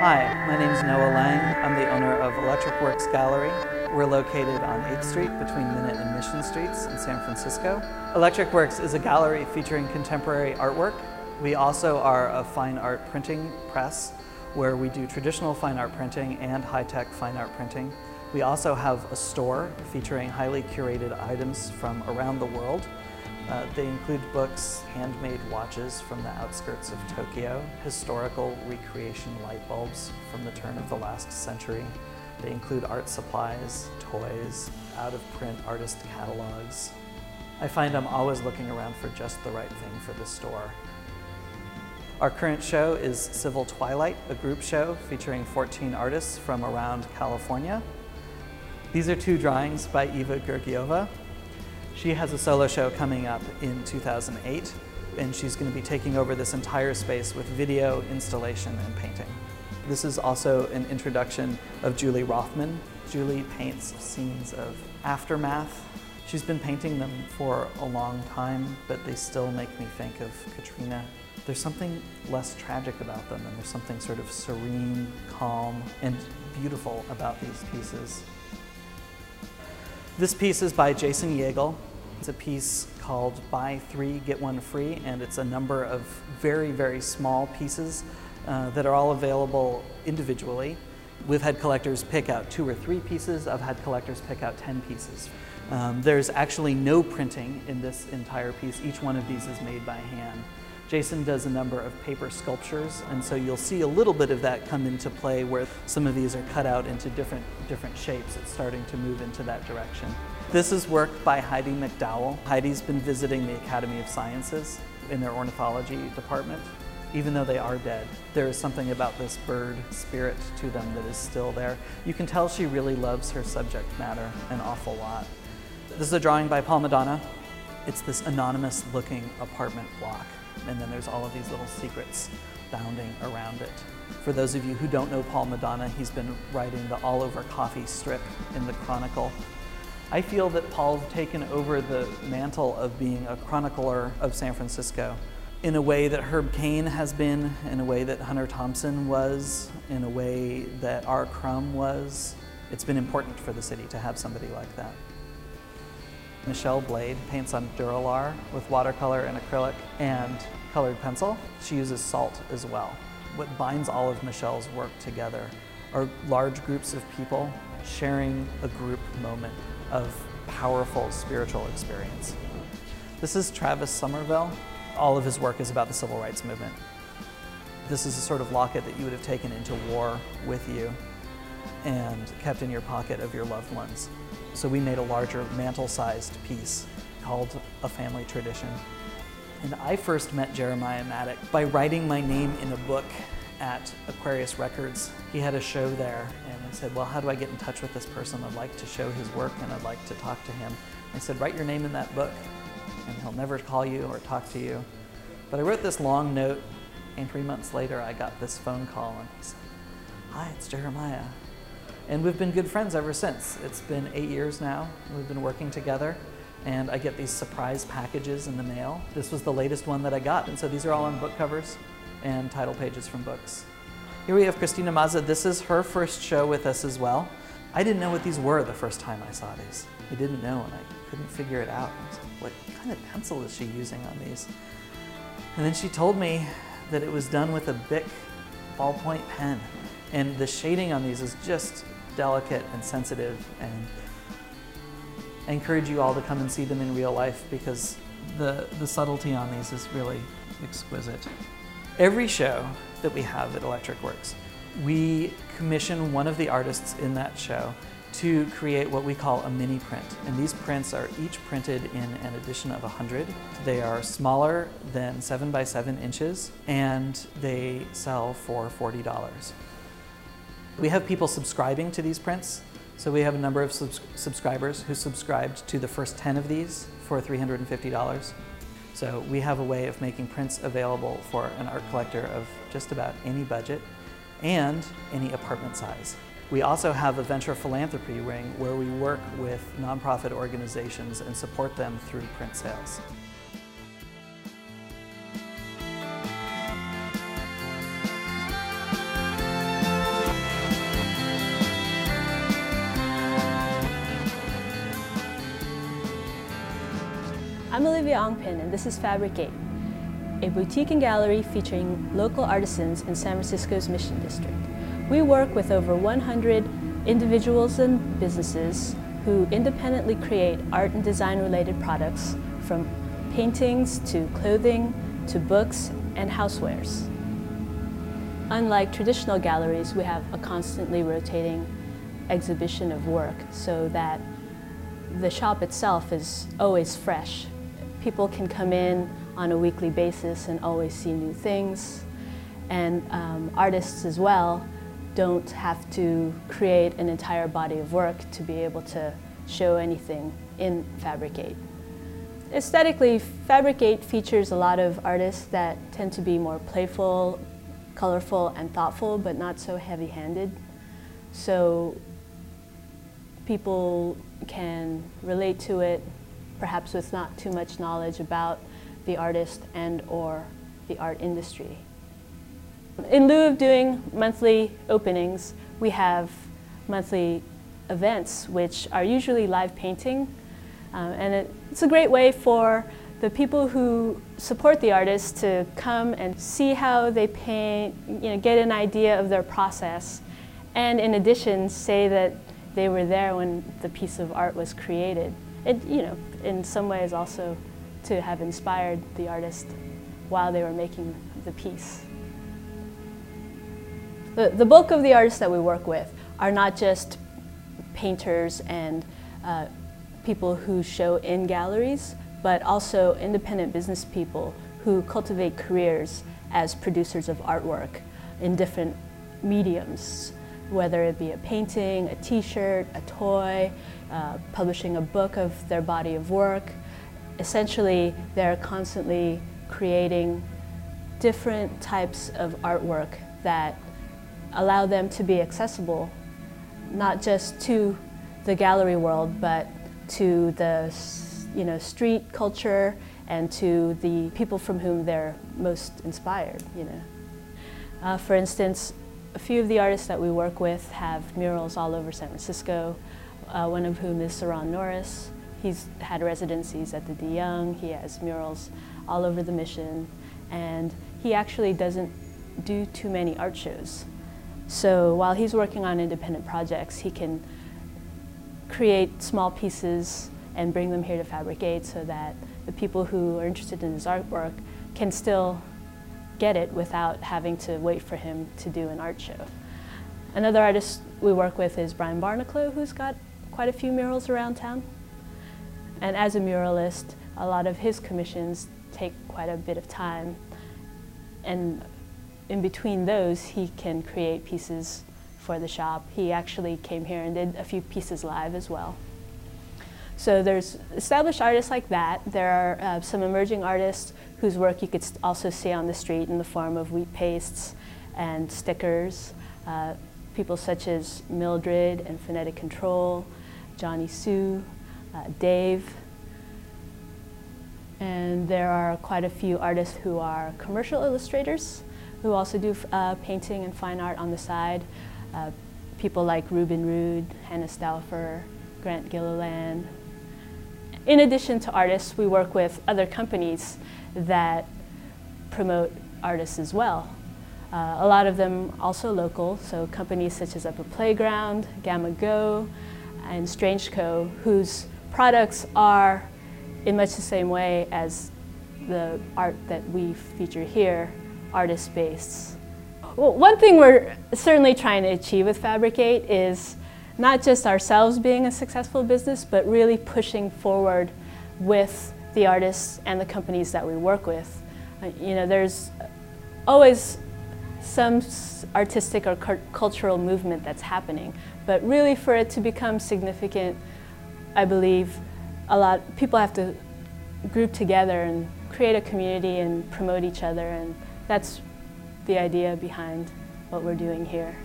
Hi, my name is Noah Lang. I'm the owner of Electric Works Gallery. We're located on 8th Street between Minna and Mission Streets in San Francisco. Electric Works is a gallery featuring contemporary artwork. We also are a fine art printing press where we do traditional fine art printing and high-tech fine art printing. We also have a store featuring highly curated items from around the world uh, they include books, handmade watches from the outskirts of Tokyo, historical recreation light bulbs from the turn of the last century. They include art supplies, toys, out-of-print artist catalogs. I find I'm always looking around for just the right thing for the store. Our current show is Civil Twilight, a group show featuring 14 artists from around California. These are two drawings by Eva Gergiova. She has a solo show coming up in 2008, and she's going to be taking over this entire space with video, installation, and painting. This is also an introduction of Julie Rothman. Julie paints scenes of aftermath. She's been painting them for a long time, but they still make me think of Katrina. There's something less tragic about them, and there's something sort of serene, calm, and beautiful about these pieces. This piece is by Jason Yeagle. It's a piece called Buy Three, Get One Free, and it's a number of very, very small pieces uh, that are all available individually. We've had collectors pick out two or three pieces. I've had collectors pick out 10 pieces. Um, there's actually no printing in this entire piece. Each one of these is made by hand. Jason does a number of paper sculptures, and so you'll see a little bit of that come into play where some of these are cut out into different, different shapes. It's starting to move into that direction. This is work by Heidi McDowell. Heidi's been visiting the Academy of Sciences in their ornithology department. Even though they are dead, there is something about this bird spirit to them that is still there. You can tell she really loves her subject matter an awful lot. This is a drawing by Paul Madonna. It's this anonymous looking apartment block. And then there's all of these little secrets bounding around it. For those of you who don't know Paul Madonna, he's been writing the All Over Coffee strip in the Chronicle. I feel that Paul's taken over the mantle of being a chronicler of San Francisco in a way that Herb Caen has been, in a way that Hunter Thompson was, in a way that R. Crumb was. It's been important for the city to have somebody like that. Michelle Blade paints on Duralar with watercolor and acrylic and colored pencil. She uses salt as well. What binds all of Michelle's work together are large groups of people sharing a group moment of powerful spiritual experience. This is Travis Somerville. All of his work is about the civil rights movement. This is a sort of locket that you would have taken into war with you and kept in your pocket of your loved ones. So we made a larger mantle-sized piece called A Family Tradition. And I first met Jeremiah Maddock by writing my name in a book at Aquarius Records. He had a show there I said, well, how do I get in touch with this person? I'd like to show his work and I'd like to talk to him. I said, write your name in that book and he'll never call you or talk to you. But I wrote this long note and three months later I got this phone call and he said, hi, it's Jeremiah. And we've been good friends ever since. It's been eight years now. We've been working together and I get these surprise packages in the mail. This was the latest one that I got. And so these are all on book covers and title pages from books. Here we have Christina Maza. This is her first show with us as well. I didn't know what these were the first time I saw these. I didn't know and I couldn't figure it out. Like, what kind of pencil is she using on these? And then she told me that it was done with a Bic ballpoint pen. And the shading on these is just delicate and sensitive and I encourage you all to come and see them in real life because the, the subtlety on these is really exquisite. Every show that we have at Electric Works, we commission one of the artists in that show to create what we call a mini print. And these prints are each printed in an edition of 100. They are smaller than 7 by 7 inches and they sell for $40. We have people subscribing to these prints. So we have a number of subs subscribers who subscribed to the first 10 of these for $350. So we have a way of making prints available for an art collector of just about any budget and any apartment size. We also have a venture philanthropy wing where we work with nonprofit organizations and support them through print sales. I'm Olivia Ongpin and this is Fabricate, a boutique and gallery featuring local artisans in San Francisco's Mission District. We work with over 100 individuals and businesses who independently create art and design related products from paintings to clothing to books and housewares. Unlike traditional galleries, we have a constantly rotating exhibition of work so that the shop itself is always fresh. People can come in on a weekly basis and always see new things. And um, artists as well don't have to create an entire body of work to be able to show anything in Fabricate. Aesthetically, Fabricate features a lot of artists that tend to be more playful, colorful, and thoughtful, but not so heavy-handed. So people can relate to it, perhaps with not too much knowledge about the artist and or the art industry. In lieu of doing monthly openings, we have monthly events, which are usually live painting. Um, and it, it's a great way for the people who support the artists to come and see how they paint, you know, get an idea of their process, and in addition, say that they were there when the piece of art was created. It, you know, in some ways also to have inspired the artist while they were making the piece. The, the bulk of the artists that we work with are not just painters and uh, people who show in galleries, but also independent business people who cultivate careers as producers of artwork in different mediums whether it be a painting, a t-shirt, a toy, uh, publishing a book of their body of work. Essentially, they're constantly creating different types of artwork that allow them to be accessible not just to the gallery world, but to the you know, street culture and to the people from whom they're most inspired. You know. Uh, for instance, a few of the artists that we work with have murals all over San Francisco, uh, one of whom is Sirron Norris. He's had residencies at the De Young, he has murals all over the Mission, and he actually doesn't do too many art shows. So while he's working on independent projects, he can create small pieces and bring them here to Fabricate so that the people who are interested in his artwork can still get it without having to wait for him to do an art show. Another artist we work with is Brian Barneclo, who's got quite a few murals around town. And as a muralist, a lot of his commissions take quite a bit of time. And in between those, he can create pieces for the shop. He actually came here and did a few pieces live as well. So there's established artists like that. There are uh, some emerging artists whose work you could also see on the street in the form of wheat pastes and stickers. Uh, people such as Mildred and Phonetic Control, Johnny Sue, uh, Dave. And there are quite a few artists who are commercial illustrators who also do uh, painting and fine art on the side. Uh, people like Ruben Rude, Hannah Stouffer, Grant Gilliland, in addition to artists, we work with other companies that promote artists as well. Uh, a lot of them also local, so companies such as Upper Playground, Gama-Go, and Strange Co., whose products are in much the same way as the art that we feature here, artist-based. Well, one thing we're certainly trying to achieve with Fabricate is not just ourselves being a successful business, but really pushing forward with the artists and the companies that we work with. Uh, you know, there's always some artistic or cultural movement that's happening, but really for it to become significant, I believe a lot people have to group together and create a community and promote each other, and that's the idea behind what we're doing here.